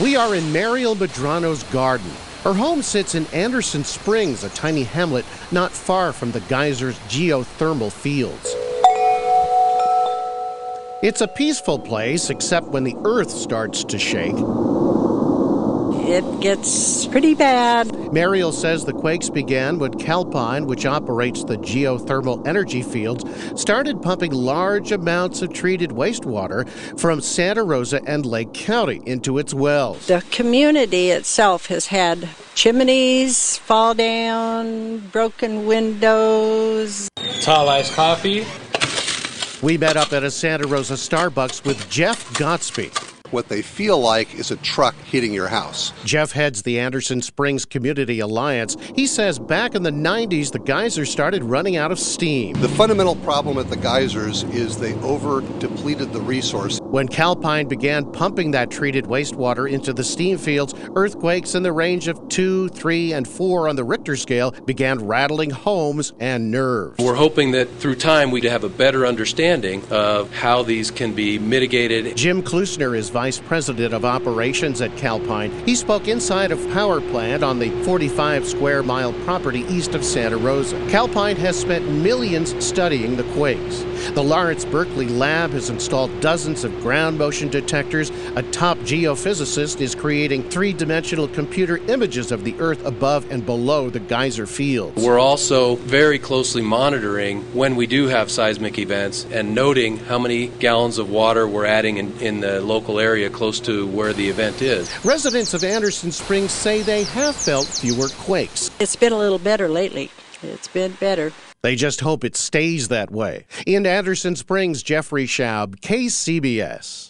We are in Mariel Medrano's garden. Her home sits in Anderson Springs, a tiny hamlet not far from the Geysers geothermal fields. It's a peaceful place, except when the earth starts to shake. It gets pretty bad. Mariel says the quakes began when Calpine, which operates the geothermal energy fields, started pumping large amounts of treated wastewater from Santa Rosa and Lake County into its wells. The community itself has had chimneys fall down, broken windows. Tall iced coffee. We met up at a Santa Rosa Starbucks with Jeff Gospe. What they feel like is a truck hitting your house. Jeff heads the Anderson Springs Community Alliance. He says back in the 90s, the Geysers started running out of steam. The fundamental problem at the Geysers is they over depleted the resource. When Calpine began pumping that treated wastewater into the steam fields, earthquakes in the range of 2, 3, and 4 on the Richter scale began rattling homes and nerves. We're hoping that through time we'd have a better understanding of how these can be mitigated. Jim Kluesener is vice president of operations at Calpine. He spoke inside a power plant on the 45 square mile property east of Santa Rosa. Calpine has spent millions studying the quakes. The Lawrence Berkeley lab has installed dozens of ground motion detectors. A top geophysicist is creating three dimensional computer images of the Earth above and below the geyser fields. We're also very closely monitoring when we do have seismic events and noting how many gallons of water we're adding in, in the local area close to where the event is. Residents of Anderson Springs say they have felt fewer quakes. It's been a little better lately. It's been better. They just hope it stays that way. In Anderson Springs, Jeffrey Schaub, KCBS.